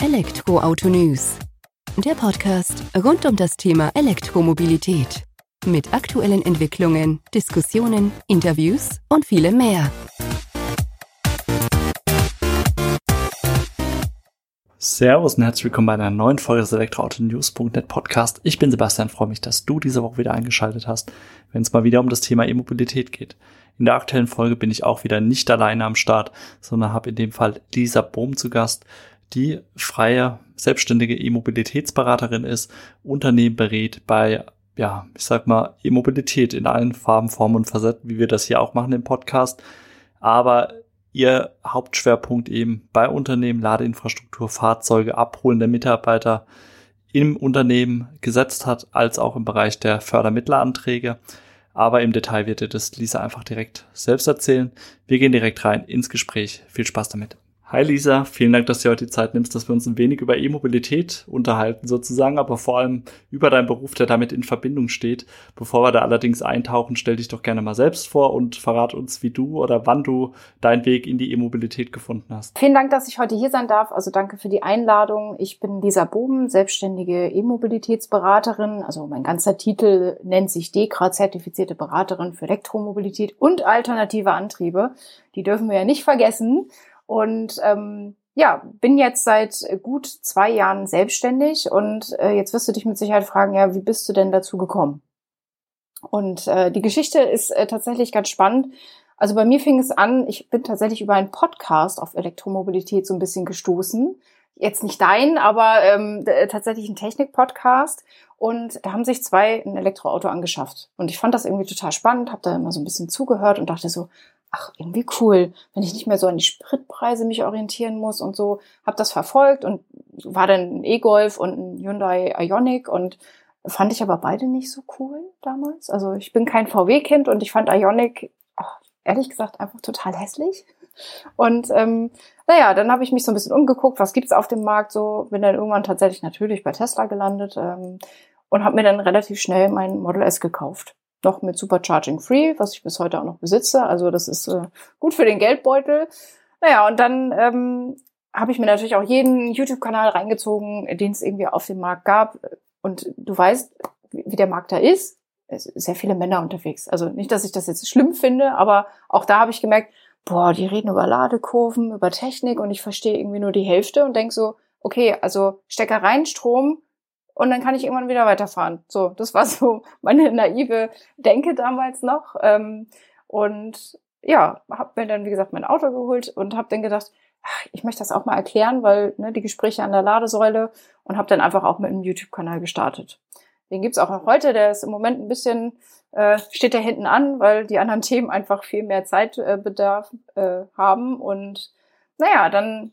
Elektroauto News. Der Podcast rund um das Thema Elektromobilität. Mit aktuellen Entwicklungen, Diskussionen, Interviews und vielem mehr. Servus und herzlich willkommen bei einer neuen Folge des Elektroauto-News.net Podcast. Ich bin Sebastian, freue mich, dass du diese Woche wieder eingeschaltet hast, wenn es mal wieder um das Thema E-Mobilität geht. In der aktuellen Folge bin ich auch wieder nicht alleine am Start, sondern habe in dem Fall Lisa Bohm zu Gast, die freie, selbstständige E-Mobilitätsberaterin ist, Unternehmen berät bei, ja, ich sag mal, E-Mobilität in allen Farben, Formen und Facetten, wie wir das hier auch machen im Podcast. Aber ihr Hauptschwerpunkt eben bei Unternehmen, Ladeinfrastruktur, Fahrzeuge, Abholen der Mitarbeiter im Unternehmen gesetzt hat, als auch im Bereich der Fördermittelanträge. Aber im Detail wird ihr das Lisa einfach direkt selbst erzählen. Wir gehen direkt rein ins Gespräch. Viel Spaß damit. Hi Lisa, vielen Dank, dass du heute die Zeit nimmst, dass wir uns ein wenig über E-Mobilität unterhalten sozusagen, aber vor allem über deinen Beruf, der damit in Verbindung steht. Bevor wir da allerdings eintauchen, stell dich doch gerne mal selbst vor und verrat uns, wie du oder wann du deinen Weg in die E-Mobilität gefunden hast. Vielen Dank, dass ich heute hier sein darf. Also danke für die Einladung. Ich bin Lisa Boben, selbstständige E-Mobilitätsberaterin. Also mein ganzer Titel nennt sich DEKRA, zertifizierte Beraterin für Elektromobilität und alternative Antriebe. Die dürfen wir ja nicht vergessen. Und ähm, ja, bin jetzt seit gut zwei Jahren selbstständig und äh, jetzt wirst du dich mit Sicherheit fragen, ja, wie bist du denn dazu gekommen? Und äh, die Geschichte ist äh, tatsächlich ganz spannend. Also bei mir fing es an, ich bin tatsächlich über einen Podcast auf Elektromobilität so ein bisschen gestoßen. Jetzt nicht dein, aber ähm, tatsächlich ein Technik-Podcast. Und da haben sich zwei ein Elektroauto angeschafft. Und ich fand das irgendwie total spannend, habe da immer so ein bisschen zugehört und dachte so, ach, irgendwie cool, wenn ich nicht mehr so an die Spritpreise mich orientieren muss und so, habe das verfolgt und war dann ein E-Golf und ein Hyundai Ionic und fand ich aber beide nicht so cool damals. Also ich bin kein VW-Kind und ich fand Ionic, ach, ehrlich gesagt, einfach total hässlich. Und ähm, naja, dann habe ich mich so ein bisschen umgeguckt, was gibt's auf dem Markt so, bin dann irgendwann tatsächlich natürlich bei Tesla gelandet ähm, und habe mir dann relativ schnell mein Model S gekauft noch mit Supercharging Free, was ich bis heute auch noch besitze. Also das ist äh, gut für den Geldbeutel. Naja, und dann ähm, habe ich mir natürlich auch jeden YouTube-Kanal reingezogen, den es irgendwie auf dem Markt gab. Und du weißt, wie der Markt da ist. Es sind sehr viele Männer unterwegs. Also nicht, dass ich das jetzt schlimm finde, aber auch da habe ich gemerkt, boah, die reden über Ladekurven, über Technik und ich verstehe irgendwie nur die Hälfte und denk so, okay, also Steckereien, Strom, und dann kann ich irgendwann wieder weiterfahren. So, das war so meine naive Denke damals noch. Ähm, und ja, habe mir dann, wie gesagt, mein Auto geholt und habe dann gedacht, ach, ich möchte das auch mal erklären, weil ne, die Gespräche an der Ladesäule und habe dann einfach auch mit einem YouTube-Kanal gestartet. Den gibt's auch noch heute, der ist im Moment ein bisschen, äh, steht da hinten an, weil die anderen Themen einfach viel mehr Zeitbedarf äh, haben. Und naja, dann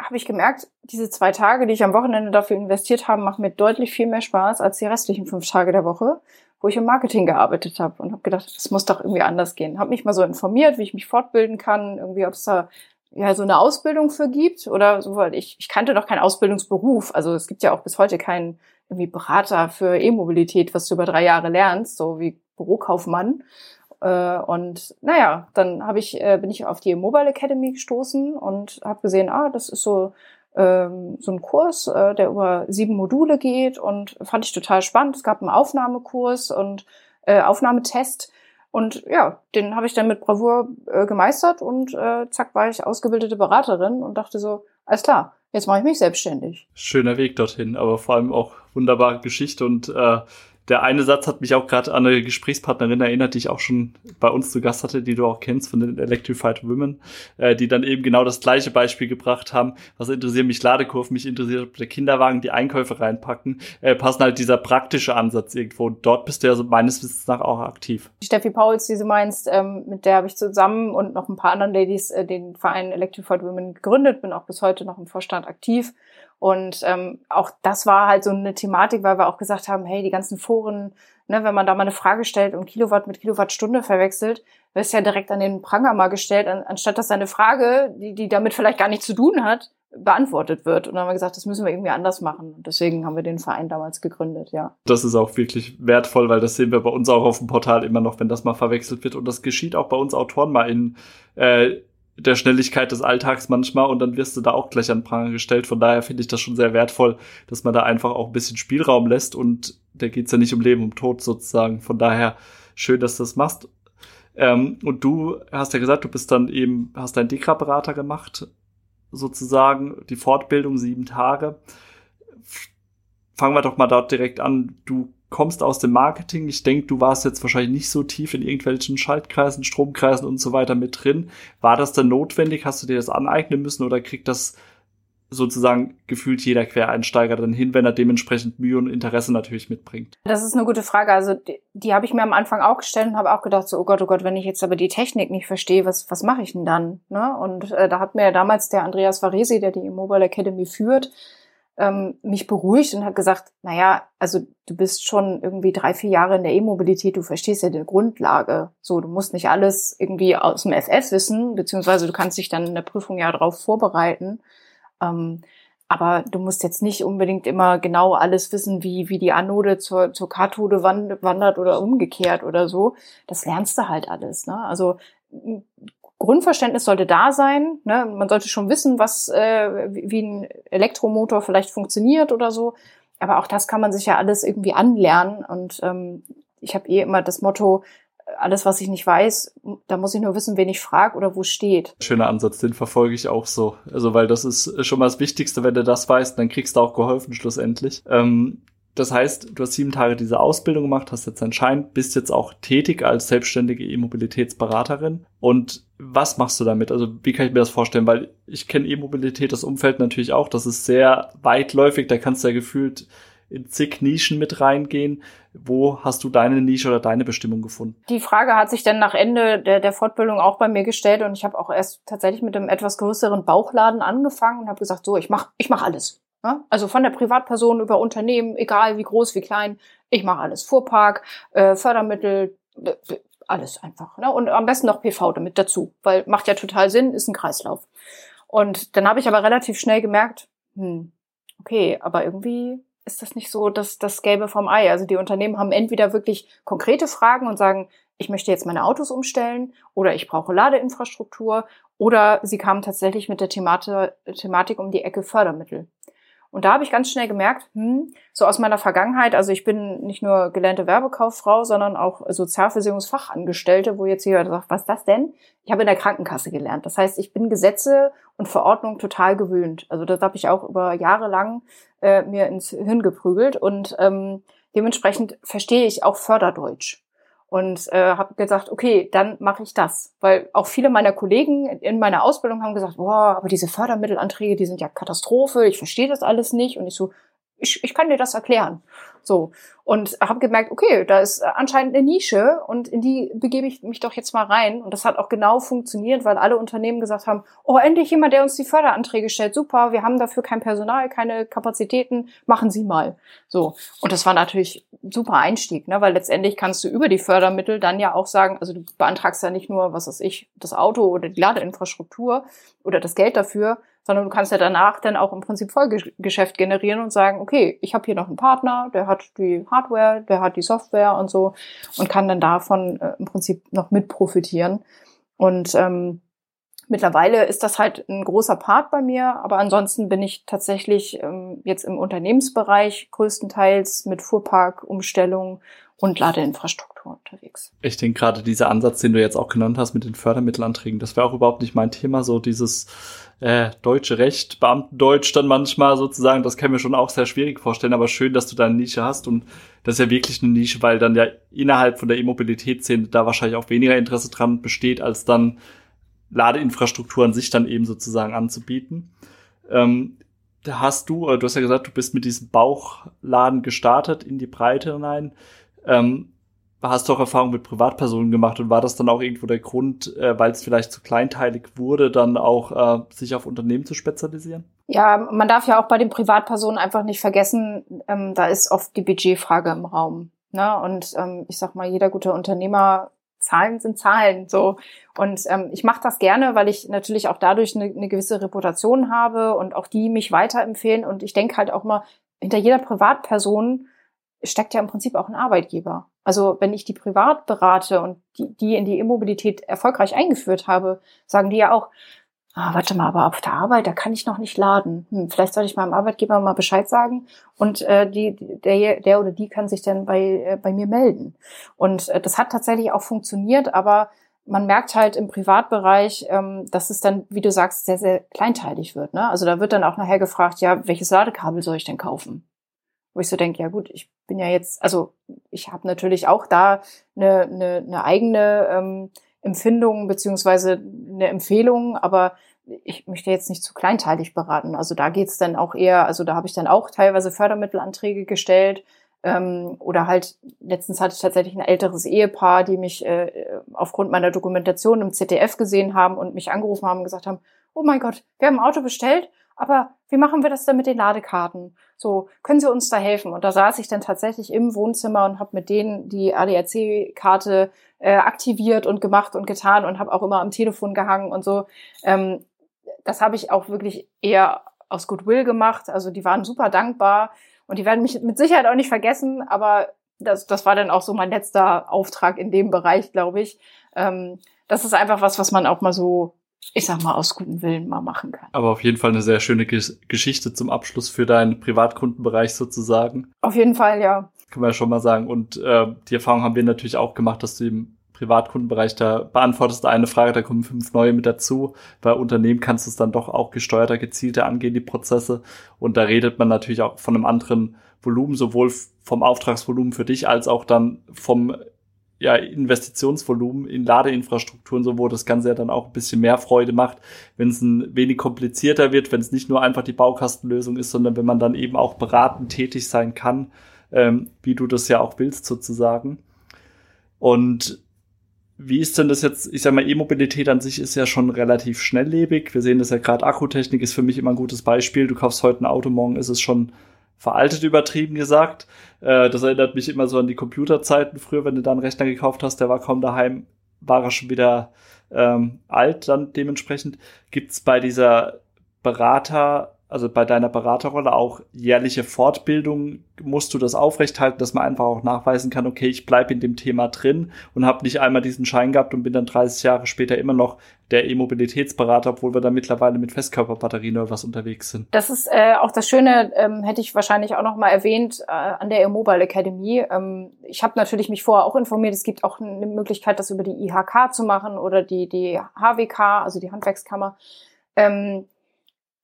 habe ich gemerkt, diese zwei Tage, die ich am Wochenende dafür investiert habe, machen mir deutlich viel mehr Spaß als die restlichen fünf Tage der Woche, wo ich im Marketing gearbeitet habe und habe gedacht, das muss doch irgendwie anders gehen. Habe mich mal so informiert, wie ich mich fortbilden kann, irgendwie ob es da ja so eine Ausbildung für gibt oder so, weil ich, ich kannte doch keinen Ausbildungsberuf. Also es gibt ja auch bis heute keinen irgendwie Berater für E-Mobilität, was du über drei Jahre lernst, so wie Bürokaufmann. Äh, und naja, dann hab ich, äh, bin ich auf die Mobile Academy gestoßen und habe gesehen, ah, das ist so ähm, so ein Kurs, äh, der über sieben Module geht und fand ich total spannend. Es gab einen Aufnahmekurs und äh, Aufnahmetest. Und ja, den habe ich dann mit Bravour äh, gemeistert und äh, zack war ich ausgebildete Beraterin und dachte so, alles klar, jetzt mache ich mich selbstständig. Schöner Weg dorthin, aber vor allem auch wunderbare Geschichte und äh, der eine Satz hat mich auch gerade an eine Gesprächspartnerin erinnert, die ich auch schon bei uns zu Gast hatte, die du auch kennst von den Electrified Women, äh, die dann eben genau das gleiche Beispiel gebracht haben. Was interessiert mich Ladekurven, mich interessiert, der Kinderwagen die Einkäufe reinpacken, äh, passen halt dieser praktische Ansatz irgendwo. Dort bist du ja so meines Wissens nach auch aktiv. Steffi Pauls, die du meinst, ähm, mit der habe ich zusammen und noch ein paar anderen Ladies äh, den Verein Electrified Women gegründet, bin auch bis heute noch im Vorstand aktiv. Und ähm, auch das war halt so eine Thematik, weil wir auch gesagt haben, hey, die ganzen Foren, ne, wenn man da mal eine Frage stellt und Kilowatt mit Kilowattstunde verwechselt, wirst ja direkt an den Pranger mal gestellt, an, anstatt dass eine Frage, die, die damit vielleicht gar nichts zu tun hat, beantwortet wird. Und dann haben wir gesagt, das müssen wir irgendwie anders machen. Und deswegen haben wir den Verein damals gegründet, ja. Das ist auch wirklich wertvoll, weil das sehen wir bei uns auch auf dem Portal immer noch, wenn das mal verwechselt wird. Und das geschieht auch bei uns Autoren mal in äh, der Schnelligkeit des Alltags manchmal und dann wirst du da auch gleich an Pranger gestellt. Von daher finde ich das schon sehr wertvoll, dass man da einfach auch ein bisschen Spielraum lässt und da geht's ja nicht um Leben, um Tod sozusagen. Von daher schön, dass du das machst. Ähm, und du hast ja gesagt, du bist dann eben, hast deinen Dekra-Berater gemacht, sozusagen, die Fortbildung sieben Tage. Fangen wir doch mal dort direkt an. Du kommst aus dem Marketing. Ich denke, du warst jetzt wahrscheinlich nicht so tief in irgendwelchen Schaltkreisen, Stromkreisen und so weiter mit drin. War das denn notwendig? Hast du dir das aneignen müssen oder kriegt das sozusagen gefühlt jeder Quereinsteiger dann hin, wenn er dementsprechend Mühe und Interesse natürlich mitbringt? Das ist eine gute Frage. Also die, die habe ich mir am Anfang auch gestellt und habe auch gedacht, so, oh Gott, oh Gott, wenn ich jetzt aber die Technik nicht verstehe, was, was mache ich denn dann? Ne? Und äh, da hat mir damals der Andreas Varesi, der die Mobile Academy führt, ähm, mich beruhigt und hat gesagt, naja, also du bist schon irgendwie drei, vier Jahre in der E-Mobilität, du verstehst ja die Grundlage. So, du musst nicht alles irgendwie aus dem FS wissen, beziehungsweise du kannst dich dann in der Prüfung ja darauf vorbereiten. Ähm, aber du musst jetzt nicht unbedingt immer genau alles wissen, wie, wie die Anode zur, zur Kathode wandert oder umgekehrt oder so. Das lernst du halt alles. Ne? Also Grundverständnis sollte da sein. Ne? Man sollte schon wissen, was äh, wie ein Elektromotor vielleicht funktioniert oder so. Aber auch das kann man sich ja alles irgendwie anlernen. Und ähm, ich habe eh immer das Motto, alles, was ich nicht weiß, da muss ich nur wissen, wen ich frage oder wo steht. Schöner Ansatz, den verfolge ich auch so. Also, weil das ist schon mal das Wichtigste, wenn du das weißt, dann kriegst du auch geholfen schlussendlich. Ähm, das heißt, du hast sieben Tage diese Ausbildung gemacht, hast jetzt einen Schein, bist jetzt auch tätig als selbstständige E-Mobilitätsberaterin. Und was machst du damit? Also wie kann ich mir das vorstellen? Weil ich kenne E-Mobilität, das Umfeld natürlich auch. Das ist sehr weitläufig. Da kannst du ja gefühlt in zig Nischen mit reingehen. Wo hast du deine Nische oder deine Bestimmung gefunden? Die Frage hat sich dann nach Ende der, der Fortbildung auch bei mir gestellt und ich habe auch erst tatsächlich mit einem etwas größeren Bauchladen angefangen und habe gesagt, so, ich mach, ich mach alles. Ja? Also von der Privatperson über Unternehmen, egal wie groß, wie klein, ich mache alles. Fuhrpark, äh, Fördermittel, alles einfach. Ne? Und am besten noch PV damit dazu, weil macht ja total Sinn, ist ein Kreislauf. Und dann habe ich aber relativ schnell gemerkt, hm, okay, aber irgendwie ist das nicht so dass das Gelbe vom Ei. Also die Unternehmen haben entweder wirklich konkrete Fragen und sagen, ich möchte jetzt meine Autos umstellen oder ich brauche Ladeinfrastruktur oder sie kamen tatsächlich mit der Thematik um die Ecke Fördermittel. Und da habe ich ganz schnell gemerkt, hm, so aus meiner Vergangenheit, also ich bin nicht nur gelernte Werbekauffrau, sondern auch Sozialversicherungsfachangestellte, wo jetzt jeder sagt, was ist das denn? Ich habe in der Krankenkasse gelernt. Das heißt, ich bin Gesetze und Verordnungen total gewöhnt. Also das habe ich auch über Jahre lang äh, mir ins Hirn geprügelt und ähm, dementsprechend verstehe ich auch Förderdeutsch und äh, habe gesagt, okay, dann mache ich das, weil auch viele meiner Kollegen in meiner Ausbildung haben gesagt, boah, aber diese Fördermittelanträge, die sind ja Katastrophe, ich verstehe das alles nicht. Und ich so, ich, ich kann dir das erklären. So. Und habe gemerkt, okay, da ist anscheinend eine Nische und in die begebe ich mich doch jetzt mal rein. Und das hat auch genau funktioniert, weil alle Unternehmen gesagt haben, oh, endlich jemand, der uns die Förderanträge stellt. Super, wir haben dafür kein Personal, keine Kapazitäten, machen Sie mal. So. Und das war natürlich super Einstieg, ne? weil letztendlich kannst du über die Fördermittel dann ja auch sagen, also du beantragst ja nicht nur, was weiß ich, das Auto oder die Ladeinfrastruktur oder das Geld dafür, sondern du kannst ja danach dann auch im Prinzip Folgegeschäft generieren und sagen, okay, ich habe hier noch einen Partner, der hat die Hardware, der hat die Software und so und kann dann davon äh, im Prinzip noch mit profitieren. Und ähm, mittlerweile ist das halt ein großer Part bei mir, aber ansonsten bin ich tatsächlich ähm, jetzt im Unternehmensbereich größtenteils mit Fuhrparkumstellung und Ladeinfrastruktur unterwegs. Ich denke gerade dieser Ansatz, den du jetzt auch genannt hast mit den Fördermittelanträgen, das wäre auch überhaupt nicht mein Thema, so dieses äh, deutsche Recht, Beamtendeutsch dann manchmal sozusagen, das kann ich mir schon auch sehr schwierig vorstellen, aber schön, dass du da eine Nische hast und das ist ja wirklich eine Nische, weil dann ja innerhalb von der E-Mobilitätsszene da wahrscheinlich auch weniger Interesse dran besteht, als dann Ladeinfrastruktur an sich dann eben sozusagen anzubieten. Ähm, da hast du, du hast ja gesagt, du bist mit diesem Bauchladen gestartet in die Breite hinein. Ähm, hast du auch Erfahrung mit Privatpersonen gemacht und war das dann auch irgendwo der Grund, äh, weil es vielleicht zu kleinteilig wurde, dann auch äh, sich auf Unternehmen zu spezialisieren? Ja, man darf ja auch bei den Privatpersonen einfach nicht vergessen, ähm, da ist oft die Budgetfrage im Raum. Ne? Und ähm, ich sag mal, jeder gute Unternehmer, Zahlen sind Zahlen. So. Und ähm, ich mache das gerne, weil ich natürlich auch dadurch eine, eine gewisse Reputation habe und auch die mich weiterempfehlen. Und ich denke halt auch mal, hinter jeder Privatperson steckt ja im Prinzip auch ein Arbeitgeber. Also wenn ich die privat berate und die, die in die E-Mobilität erfolgreich eingeführt habe, sagen die ja auch, ah, warte mal, aber auf der Arbeit, da kann ich noch nicht laden. Hm, vielleicht sollte ich meinem Arbeitgeber mal Bescheid sagen und äh, die, der, der oder die kann sich dann bei, äh, bei mir melden. Und äh, das hat tatsächlich auch funktioniert, aber man merkt halt im Privatbereich, ähm, dass es dann, wie du sagst, sehr, sehr kleinteilig wird. Ne? Also da wird dann auch nachher gefragt, ja, welches Ladekabel soll ich denn kaufen? Wo ich so denke, ja gut, ich bin ja jetzt, also ich habe natürlich auch da eine, eine, eine eigene ähm, Empfindung beziehungsweise eine Empfehlung, aber ich möchte jetzt nicht zu kleinteilig beraten. Also da geht's dann auch eher, also da habe ich dann auch teilweise Fördermittelanträge gestellt. Ähm, oder halt, letztens hatte ich tatsächlich ein älteres Ehepaar, die mich äh, aufgrund meiner Dokumentation im ZDF gesehen haben und mich angerufen haben und gesagt haben, oh mein Gott, wir haben ein Auto bestellt, aber wie machen wir das denn mit den Ladekarten? So, können Sie uns da helfen? Und da saß ich dann tatsächlich im Wohnzimmer und habe mit denen die ADAC-Karte äh, aktiviert und gemacht und getan und habe auch immer am Telefon gehangen und so. Ähm, das habe ich auch wirklich eher aus Goodwill gemacht. Also die waren super dankbar und die werden mich mit Sicherheit auch nicht vergessen, aber das, das war dann auch so mein letzter Auftrag in dem Bereich, glaube ich. Ähm, das ist einfach was, was man auch mal so ich sag mal, aus gutem Willen mal machen kann. Aber auf jeden Fall eine sehr schöne Geschichte zum Abschluss für deinen Privatkundenbereich sozusagen. Auf jeden Fall, ja. Kann man ja schon mal sagen. Und äh, die Erfahrung haben wir natürlich auch gemacht, dass du im Privatkundenbereich, da beantwortest eine Frage, da kommen fünf neue mit dazu. Bei Unternehmen kannst du es dann doch auch gesteuerter, gezielter angehen, die Prozesse. Und da redet man natürlich auch von einem anderen Volumen, sowohl vom Auftragsvolumen für dich als auch dann vom ja, Investitionsvolumen in Ladeinfrastrukturen, so wo das Ganze ja dann auch ein bisschen mehr Freude macht, wenn es ein wenig komplizierter wird, wenn es nicht nur einfach die Baukastenlösung ist, sondern wenn man dann eben auch beratend tätig sein kann, ähm, wie du das ja auch willst sozusagen. Und wie ist denn das jetzt? Ich sag mal, E-Mobilität an sich ist ja schon relativ schnelllebig. Wir sehen das ja gerade, Akkutechnik ist für mich immer ein gutes Beispiel. Du kaufst heute ein Auto, morgen ist es schon veraltet übertrieben gesagt. Äh, das erinnert mich immer so an die Computerzeiten früher, wenn du da einen Rechner gekauft hast, der war kaum daheim, war er schon wieder ähm, alt dann dementsprechend. Gibt's bei dieser Berater also bei deiner Beraterrolle auch jährliche Fortbildung musst du das aufrechthalten, dass man einfach auch nachweisen kann, okay, ich bleibe in dem Thema drin und habe nicht einmal diesen Schein gehabt und bin dann 30 Jahre später immer noch der E-Mobilitätsberater, obwohl wir da mittlerweile mit Festkörperbatterien oder was unterwegs sind. Das ist äh, auch das Schöne, ähm, hätte ich wahrscheinlich auch noch mal erwähnt, äh, an der E-Mobile Academy. Ähm, ich habe natürlich mich vorher auch informiert, es gibt auch eine Möglichkeit, das über die IHK zu machen oder die, die HWK, also die Handwerkskammer. Ähm,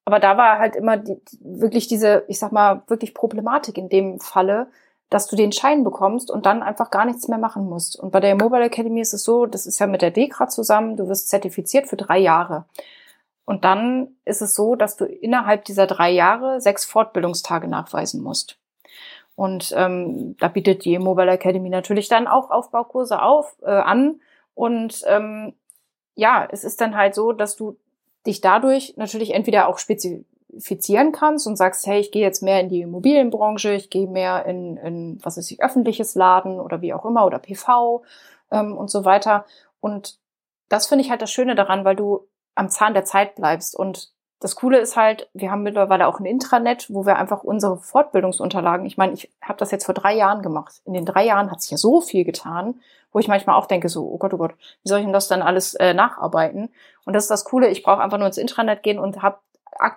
aber da war halt immer die, wirklich diese, ich sag mal, wirklich Problematik in dem Falle, dass du den Schein bekommst und dann einfach gar nichts mehr machen musst. Und bei der Mobile Academy ist es so, das ist ja mit der DEKRA zusammen, du wirst zertifiziert für drei Jahre. Und dann ist es so, dass du innerhalb dieser drei Jahre sechs Fortbildungstage nachweisen musst. Und ähm, da bietet die Mobile Academy natürlich dann auch Aufbaukurse auf, äh, an. Und ähm, ja, es ist dann halt so, dass du dich dadurch natürlich entweder auch spezifizieren kannst und sagst, hey, ich gehe jetzt mehr in die Immobilienbranche, ich gehe mehr in, in was ist ich, öffentliches Laden oder wie auch immer oder PV ähm, und so weiter. Und das finde ich halt das Schöne daran, weil du am Zahn der Zeit bleibst und das Coole ist halt, wir haben mittlerweile auch ein Intranet, wo wir einfach unsere Fortbildungsunterlagen, ich meine, ich habe das jetzt vor drei Jahren gemacht. In den drei Jahren hat sich ja so viel getan, wo ich manchmal auch denke, so, oh Gott, oh Gott, wie soll ich denn das dann alles äh, nacharbeiten? Und das ist das Coole, ich brauche einfach nur ins Intranet gehen und habe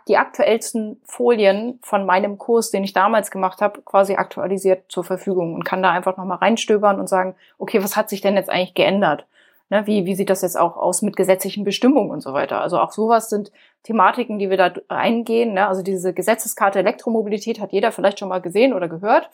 die aktuellsten Folien von meinem Kurs, den ich damals gemacht habe, quasi aktualisiert zur Verfügung und kann da einfach nochmal reinstöbern und sagen, okay, was hat sich denn jetzt eigentlich geändert? Ne, wie, wie sieht das jetzt auch aus mit gesetzlichen Bestimmungen und so weiter? Also auch sowas sind Thematiken, die wir da eingehen. Ne? Also diese Gesetzeskarte Elektromobilität hat jeder vielleicht schon mal gesehen oder gehört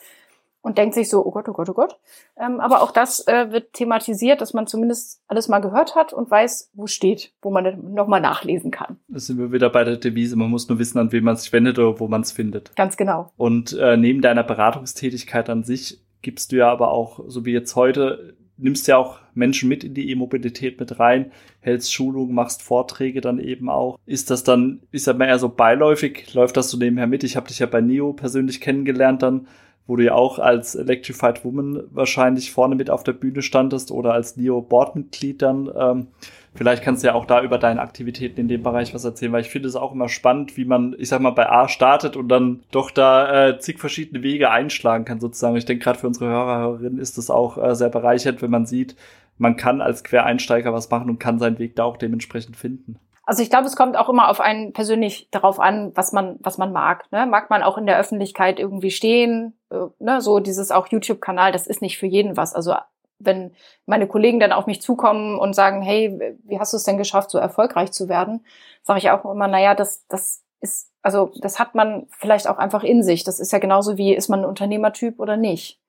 und denkt sich so, oh Gott, oh Gott, oh Gott. Ähm, aber auch das äh, wird thematisiert, dass man zumindest alles mal gehört hat und weiß, wo steht, wo man nochmal nachlesen kann. Da sind wir wieder bei der Devise, man muss nur wissen, an wen man sich wendet oder wo man es findet. Ganz genau. Und äh, neben deiner Beratungstätigkeit an sich gibst du ja aber auch, so wie jetzt heute, nimmst ja auch Menschen mit in die E-Mobilität mit rein, hältst Schulungen, machst Vorträge dann eben auch. Ist das dann, ist das mal eher so beiläufig, läuft das so nebenher mit? Ich habe dich ja bei NIO persönlich kennengelernt dann, wo du ja auch als Electrified Woman wahrscheinlich vorne mit auf der Bühne standest oder als Neo-Board-Mitglied dann. Ähm, vielleicht kannst du ja auch da über deine Aktivitäten in dem Bereich was erzählen, weil ich finde es auch immer spannend, wie man, ich sag mal, bei A startet und dann doch da äh, zig verschiedene Wege einschlagen kann sozusagen. Ich denke, gerade für unsere Hörer, Hörerinnen ist es auch äh, sehr bereichert, wenn man sieht, man kann als Quereinsteiger was machen und kann seinen Weg da auch dementsprechend finden. Also ich glaube, es kommt auch immer auf einen persönlich darauf an, was man, was man mag. Ne? Mag man auch in der Öffentlichkeit irgendwie stehen? Äh, ne? So dieses auch YouTube-Kanal, das ist nicht für jeden was. Also wenn meine Kollegen dann auf mich zukommen und sagen, hey, wie hast du es denn geschafft, so erfolgreich zu werden, sage ich auch immer, naja, das, das ist, also das hat man vielleicht auch einfach in sich. Das ist ja genauso wie, ist man ein Unternehmertyp oder nicht.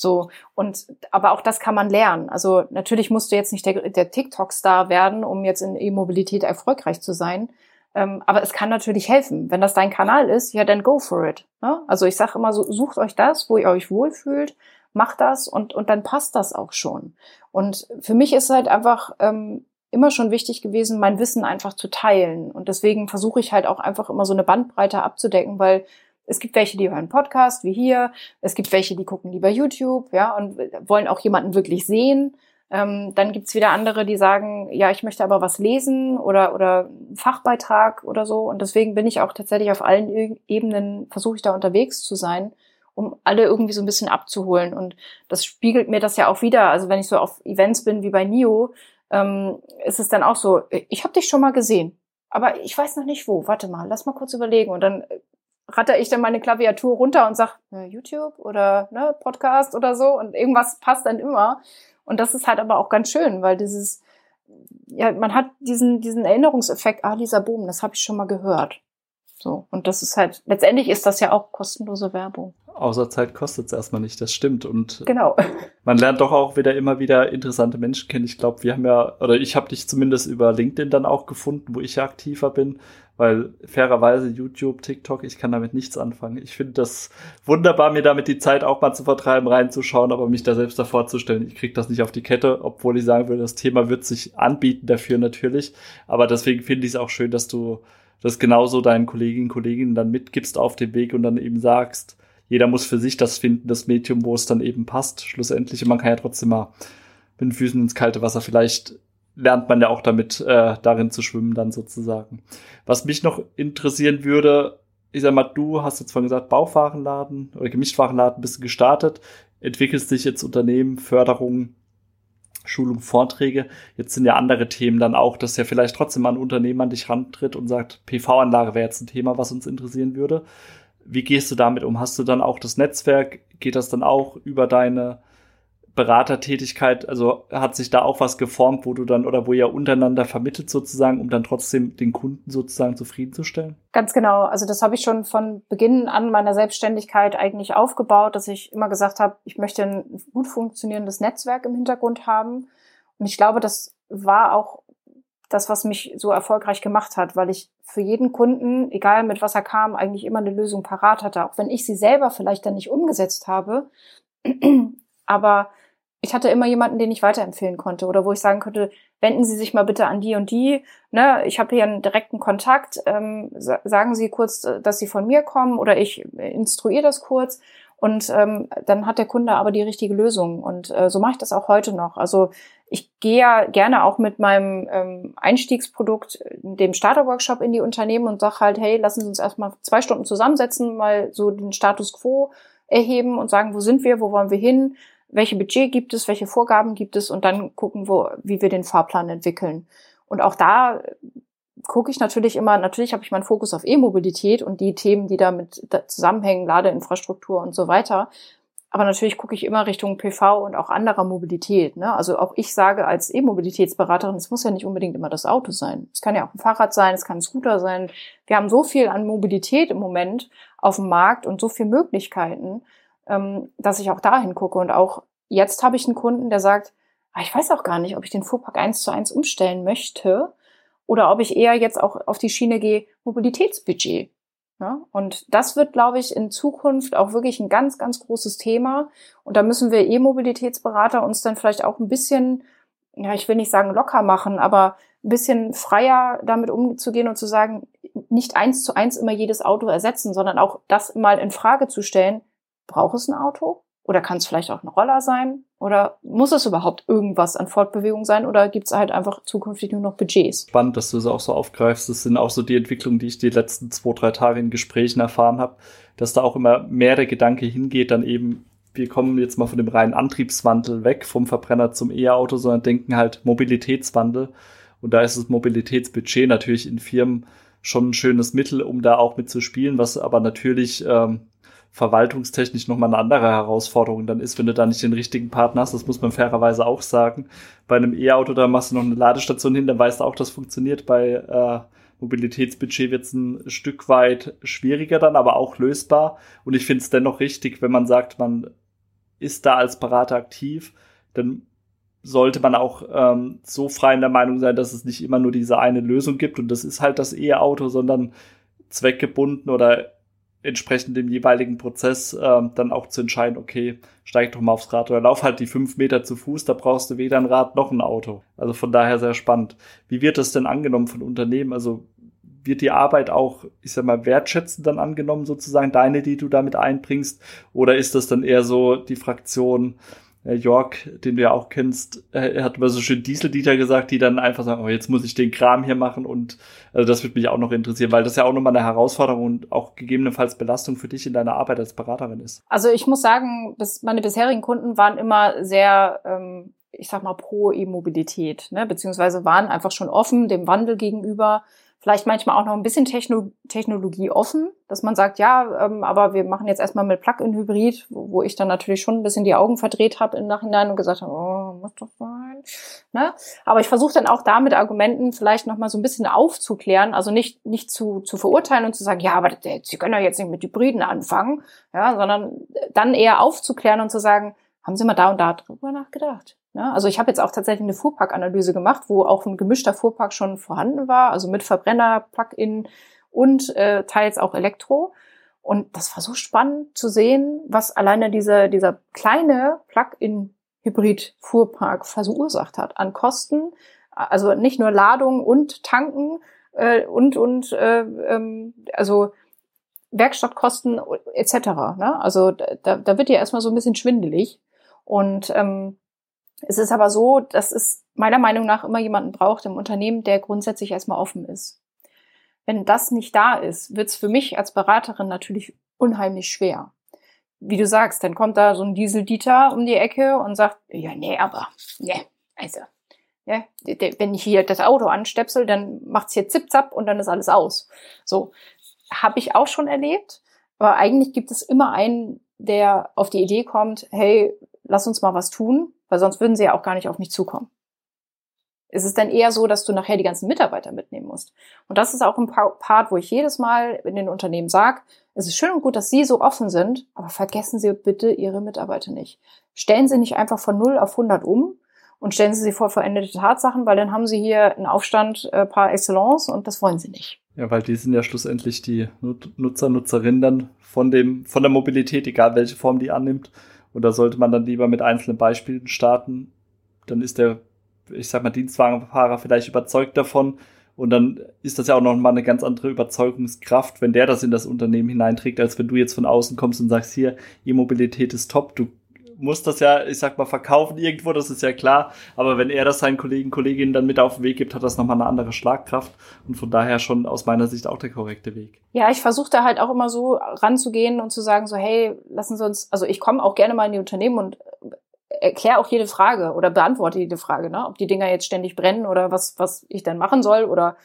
So, und aber auch das kann man lernen. Also natürlich musst du jetzt nicht der, der TikTok-Star werden, um jetzt in E-Mobilität erfolgreich zu sein. Ähm, aber es kann natürlich helfen. Wenn das dein Kanal ist, ja, dann go for it. Ne? Also ich sage immer so, sucht euch das, wo ihr euch wohlfühlt, macht das und, und dann passt das auch schon. Und für mich ist halt einfach ähm, immer schon wichtig gewesen, mein Wissen einfach zu teilen. Und deswegen versuche ich halt auch einfach immer so eine Bandbreite abzudecken, weil es gibt welche, die hören Podcast, wie hier. Es gibt welche, die gucken lieber YouTube, ja, und wollen auch jemanden wirklich sehen. Ähm, dann gibt's wieder andere, die sagen, ja, ich möchte aber was lesen oder, oder Fachbeitrag oder so. Und deswegen bin ich auch tatsächlich auf allen Ebenen, versuche ich da unterwegs zu sein, um alle irgendwie so ein bisschen abzuholen. Und das spiegelt mir das ja auch wieder. Also wenn ich so auf Events bin wie bei NIO, ähm, ist es dann auch so, ich habe dich schon mal gesehen, aber ich weiß noch nicht wo. Warte mal, lass mal kurz überlegen. Und dann ratter ich dann meine Klaviatur runter und sag ne, YouTube oder ne, Podcast oder so und irgendwas passt dann immer. Und das ist halt aber auch ganz schön, weil dieses, ja, man hat diesen, diesen Erinnerungseffekt, ah, Lisa Boom, das habe ich schon mal gehört. So. Und das ist halt, letztendlich ist das ja auch kostenlose Werbung. Außer Zeit kostet es erstmal nicht, das stimmt. Und genau. man lernt doch auch wieder immer wieder interessante Menschen kennen. Ich glaube, wir haben ja, oder ich habe dich zumindest über LinkedIn dann auch gefunden, wo ich ja aktiver bin. Weil fairerweise YouTube, TikTok, ich kann damit nichts anfangen. Ich finde das wunderbar, mir damit die Zeit auch mal zu vertreiben, reinzuschauen, aber mich da selbst davor zu stellen. Ich kriege das nicht auf die Kette, obwohl ich sagen würde, das Thema wird sich anbieten dafür natürlich. Aber deswegen finde ich es auch schön, dass du das genauso deinen Kolleginnen und Kollegen dann mitgibst auf dem Weg und dann eben sagst, jeder muss für sich das finden, das Medium, wo es dann eben passt, schlussendlich. Man kann ja trotzdem mal mit den Füßen ins kalte Wasser vielleicht lernt man ja auch damit, äh, darin zu schwimmen dann sozusagen. Was mich noch interessieren würde, ich sag mal, du hast jetzt vorhin gesagt, Bauwarenladen oder Gemischtwarenladen bist du gestartet, entwickelst dich jetzt Unternehmen, Förderung, Schulung, Vorträge. Jetzt sind ja andere Themen dann auch, dass ja vielleicht trotzdem mal ein Unternehmen an dich rantritt und sagt, PV-Anlage wäre jetzt ein Thema, was uns interessieren würde. Wie gehst du damit um? Hast du dann auch das Netzwerk? Geht das dann auch über deine Beratertätigkeit, also hat sich da auch was geformt, wo du dann oder wo ihr untereinander vermittelt sozusagen, um dann trotzdem den Kunden sozusagen zufriedenzustellen? Ganz genau. Also das habe ich schon von Beginn an meiner Selbstständigkeit eigentlich aufgebaut, dass ich immer gesagt habe, ich möchte ein gut funktionierendes Netzwerk im Hintergrund haben. Und ich glaube, das war auch das, was mich so erfolgreich gemacht hat, weil ich für jeden Kunden, egal mit was er kam, eigentlich immer eine Lösung parat hatte, auch wenn ich sie selber vielleicht dann nicht umgesetzt habe. Aber ich hatte immer jemanden, den ich weiterempfehlen konnte oder wo ich sagen könnte, wenden Sie sich mal bitte an die und die. Ne, ich habe hier einen direkten Kontakt. Ähm, sagen Sie kurz, äh, dass Sie von mir kommen oder ich instruiere das kurz. Und ähm, dann hat der Kunde aber die richtige Lösung. Und äh, so mache ich das auch heute noch. Also ich gehe ja gerne auch mit meinem ähm, Einstiegsprodukt, dem Starter-Workshop in die Unternehmen und sage halt, hey, lassen Sie uns erstmal zwei Stunden zusammensetzen, mal so den Status quo erheben und sagen, wo sind wir, wo wollen wir hin, welche Budget gibt es, welche Vorgaben gibt es und dann gucken, wo, wie wir den Fahrplan entwickeln. Und auch da gucke ich natürlich immer, natürlich habe ich meinen Fokus auf E-Mobilität und die Themen, die damit zusammenhängen, Ladeinfrastruktur und so weiter. Aber natürlich gucke ich immer Richtung PV und auch anderer Mobilität. Ne? Also auch ich sage als E-Mobilitätsberaterin, es muss ja nicht unbedingt immer das Auto sein. Es kann ja auch ein Fahrrad sein, es kann ein Scooter sein. Wir haben so viel an Mobilität im Moment auf dem Markt und so viele Möglichkeiten, ähm, dass ich auch dahin gucke. Und auch jetzt habe ich einen Kunden, der sagt, ah, ich weiß auch gar nicht, ob ich den Fuhrpark eins zu eins umstellen möchte oder ob ich eher jetzt auch auf die Schiene gehe, Mobilitätsbudget. Ja, und das wird, glaube ich, in Zukunft auch wirklich ein ganz, ganz großes Thema. Und da müssen wir E-Mobilitätsberater uns dann vielleicht auch ein bisschen, ja, ich will nicht sagen locker machen, aber ein bisschen freier damit umzugehen und zu sagen, nicht eins zu eins immer jedes Auto ersetzen, sondern auch das mal in Frage zu stellen, braucht es ein Auto? Oder kann es vielleicht auch ein Roller sein? Oder muss es überhaupt irgendwas an Fortbewegung sein? Oder gibt es halt einfach zukünftig nur noch Budgets? Spannend, dass du es auch so aufgreifst. Das sind auch so die Entwicklungen, die ich die letzten zwei, drei Tage in Gesprächen erfahren habe, dass da auch immer mehr der Gedanke hingeht, dann eben, wir kommen jetzt mal von dem reinen Antriebswandel weg, vom Verbrenner zum E-Auto, sondern denken halt Mobilitätswandel. Und da ist das Mobilitätsbudget natürlich in Firmen schon ein schönes Mittel, um da auch mitzuspielen, was aber natürlich ähm, verwaltungstechnisch nochmal eine andere Herausforderung dann ist, wenn du da nicht den richtigen Partner hast. Das muss man fairerweise auch sagen. Bei einem E-Auto, da machst du noch eine Ladestation hin, dann weißt du auch, das funktioniert. Bei äh, Mobilitätsbudget wird es ein Stück weit schwieriger dann, aber auch lösbar. Und ich finde es dennoch richtig, wenn man sagt, man ist da als Berater aktiv, dann sollte man auch ähm, so frei in der Meinung sein, dass es nicht immer nur diese eine Lösung gibt und das ist halt das E-Auto, sondern zweckgebunden oder entsprechend dem jeweiligen Prozess ähm, dann auch zu entscheiden, okay, steig doch mal aufs Rad oder lauf halt die fünf Meter zu Fuß, da brauchst du weder ein Rad noch ein Auto. Also von daher sehr spannend. Wie wird das denn angenommen von Unternehmen? Also wird die Arbeit auch, ich sag mal, wertschätzend dann angenommen, sozusagen deine, die du damit einbringst? Oder ist das dann eher so die Fraktion, York, den du ja auch kennst, äh, er hat immer so schön Dieseldieter gesagt, die dann einfach sagen, oh, jetzt muss ich den Kram hier machen und also das würde mich auch noch interessieren, weil das ja auch nochmal eine Herausforderung und auch gegebenenfalls Belastung für dich in deiner Arbeit als Beraterin ist. Also ich muss sagen, meine bisherigen Kunden waren immer sehr, ähm, ich sag mal, pro E-Mobilität, ne? beziehungsweise waren einfach schon offen dem Wandel gegenüber vielleicht manchmal auch noch ein bisschen Techno Technologie offen, dass man sagt, ja, ähm, aber wir machen jetzt erstmal mit Plug-in-Hybrid, wo, wo, ich dann natürlich schon ein bisschen die Augen verdreht habe im Nachhinein und gesagt habe, oh, muss doch sein. Ne? Aber ich versuche dann auch da mit Argumenten vielleicht nochmal so ein bisschen aufzuklären, also nicht, nicht zu, zu verurteilen und zu sagen, ja, aber Sie können ja jetzt nicht mit Hybriden anfangen, ja, sondern dann eher aufzuklären und zu sagen, haben Sie mal da und da drüber nachgedacht? Ja, also ich habe jetzt auch tatsächlich eine Fuhrparkanalyse gemacht, wo auch ein gemischter Fuhrpark schon vorhanden war, also mit Verbrenner, Plug-in und äh, teils auch Elektro. Und das war so spannend zu sehen, was alleine dieser, dieser kleine Plug-in-Hybrid-Fuhrpark verursacht hat an Kosten. Also nicht nur Ladung und Tanken äh, und, und äh, ähm, also Werkstattkosten etc. Ne? Also da, da wird ja erstmal so ein bisschen schwindelig. Und ähm, es ist aber so, dass es meiner Meinung nach immer jemanden braucht im Unternehmen, der grundsätzlich erstmal offen ist. Wenn das nicht da ist, wird es für mich als Beraterin natürlich unheimlich schwer. Wie du sagst, dann kommt da so ein Diesel-Dieter um die Ecke und sagt, ja, nee, aber, nee, also, ja, wenn ich hier das Auto anstöpsel, dann macht's hier zip-zap und dann ist alles aus. So, habe ich auch schon erlebt, aber eigentlich gibt es immer einen, der auf die Idee kommt, hey, lass uns mal was tun, weil sonst würden sie ja auch gar nicht auf mich zukommen. Es ist dann eher so, dass du nachher die ganzen Mitarbeiter mitnehmen musst. Und das ist auch ein Part, wo ich jedes Mal in den Unternehmen sage, es ist schön und gut, dass Sie so offen sind, aber vergessen Sie bitte Ihre Mitarbeiter nicht. Stellen Sie nicht einfach von 0 auf 100 um und stellen Sie sie vor veränderte Tatsachen, weil dann haben Sie hier einen Aufstand äh, par excellence und das wollen Sie nicht. Ja, weil die sind ja schlussendlich die Nutzer, Nutzerinnen dann von dem, von der Mobilität, egal welche Form die annimmt. Und da sollte man dann lieber mit einzelnen Beispielen starten. Dann ist der, ich sag mal, Dienstwagenfahrer vielleicht überzeugt davon. Und dann ist das ja auch noch mal eine ganz andere Überzeugungskraft, wenn der das in das Unternehmen hineinträgt, als wenn du jetzt von außen kommst und sagst, hier, E-Mobilität ist top, du muss das ja, ich sag mal, verkaufen irgendwo, das ist ja klar. Aber wenn er das seinen Kollegen, Kolleginnen dann mit auf den Weg gibt, hat das nochmal eine andere Schlagkraft. Und von daher schon aus meiner Sicht auch der korrekte Weg. Ja, ich versuche da halt auch immer so ranzugehen und zu sagen, so, hey, lassen Sie uns, also ich komme auch gerne mal in die Unternehmen und erkläre auch jede Frage oder beantworte jede Frage, ne? ob die Dinger jetzt ständig brennen oder was, was ich dann machen soll oder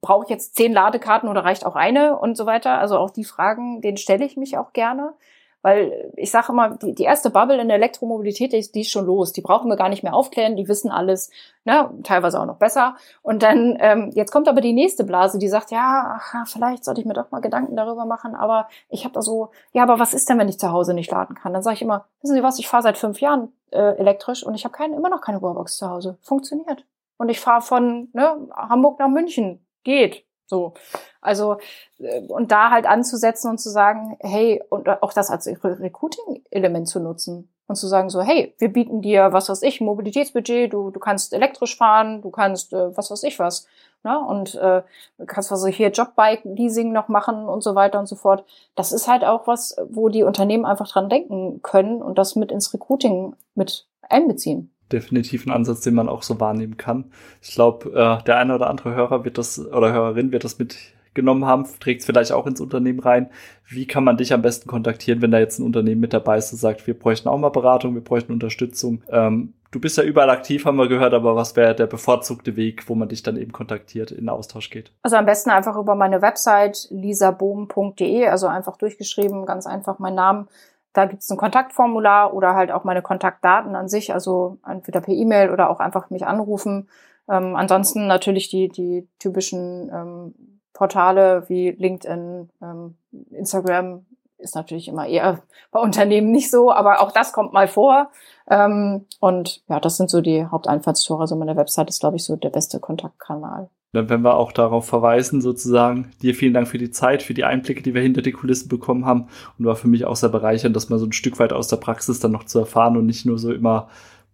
brauche ich jetzt zehn Ladekarten oder reicht auch eine und so weiter. Also auch die Fragen, denen stelle ich mich auch gerne. Weil ich sage immer, die, die erste Bubble in der Elektromobilität, die, die ist schon los. Die brauchen wir gar nicht mehr aufklären, die wissen alles, ne, teilweise auch noch besser. Und dann, ähm, jetzt kommt aber die nächste Blase, die sagt, ja, ach, vielleicht sollte ich mir doch mal Gedanken darüber machen, aber ich habe da so, ja, aber was ist denn, wenn ich zu Hause nicht laden kann? Dann sage ich immer, wissen Sie was, ich fahre seit fünf Jahren äh, elektrisch und ich habe keine, immer noch keine Wallbox zu Hause. Funktioniert. Und ich fahre von ne, Hamburg nach München. Geht. So. Also, äh, und da halt anzusetzen und zu sagen, hey, und auch das als Recruiting-Element zu nutzen und zu sagen so, hey, wir bieten dir, was weiß ich, Mobilitätsbudget, du, du kannst elektrisch fahren, du kannst, äh, was weiß ich was, ne? und äh, kannst was hier Jobbike-Leasing noch machen und so weiter und so fort. Das ist halt auch was, wo die Unternehmen einfach dran denken können und das mit ins Recruiting mit einbeziehen definitiv ein Ansatz, den man auch so wahrnehmen kann. Ich glaube, äh, der eine oder andere Hörer wird das oder Hörerin wird das mitgenommen haben, trägt es vielleicht auch ins Unternehmen rein. Wie kann man dich am besten kontaktieren, wenn da jetzt ein Unternehmen mit dabei ist und sagt, wir bräuchten auch mal Beratung, wir bräuchten Unterstützung? Ähm, du bist ja überall aktiv, haben wir gehört, aber was wäre der bevorzugte Weg, wo man dich dann eben kontaktiert, in Austausch geht? Also am besten einfach über meine Website lisabohm.de, also einfach durchgeschrieben, ganz einfach mein Name da gibt es ein Kontaktformular oder halt auch meine Kontaktdaten an sich, also entweder per E-Mail oder auch einfach mich anrufen. Ähm, ansonsten natürlich die, die typischen ähm, Portale wie LinkedIn, ähm, Instagram ist natürlich immer eher bei Unternehmen nicht so, aber auch das kommt mal vor. Ähm, und ja, das sind so die Haupteinfallstore. Also meine Website ist, glaube ich, so der beste Kontaktkanal. Dann werden wir auch darauf verweisen, sozusagen. Dir vielen Dank für die Zeit, für die Einblicke, die wir hinter die Kulissen bekommen haben. Und war für mich auch sehr bereichernd, das mal so ein Stück weit aus der Praxis dann noch zu erfahren und nicht nur so immer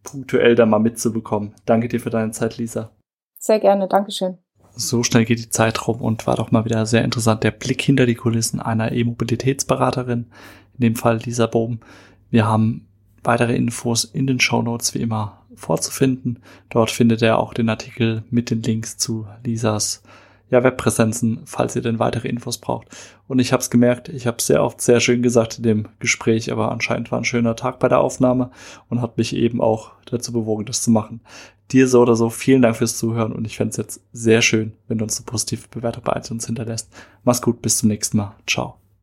punktuell da mal mitzubekommen. Danke dir für deine Zeit, Lisa. Sehr gerne, Dankeschön. So schnell geht die Zeit rum und war doch mal wieder sehr interessant der Blick hinter die Kulissen einer E-Mobilitätsberaterin, in dem Fall Lisa Bohm. Wir haben weitere Infos in den Show Notes wie immer vorzufinden. Dort findet ihr auch den Artikel mit den Links zu Lisas ja, Webpräsenzen, falls ihr denn weitere Infos braucht. Und ich habe es gemerkt, ich habe sehr oft sehr schön gesagt in dem Gespräch, aber anscheinend war ein schöner Tag bei der Aufnahme und hat mich eben auch dazu bewogen, das zu machen. Dir so oder so vielen Dank fürs Zuhören und ich fände es jetzt sehr schön, wenn du uns eine positive Bewertung bei iTunes hinterlässt. Mach's gut, bis zum nächsten Mal. Ciao.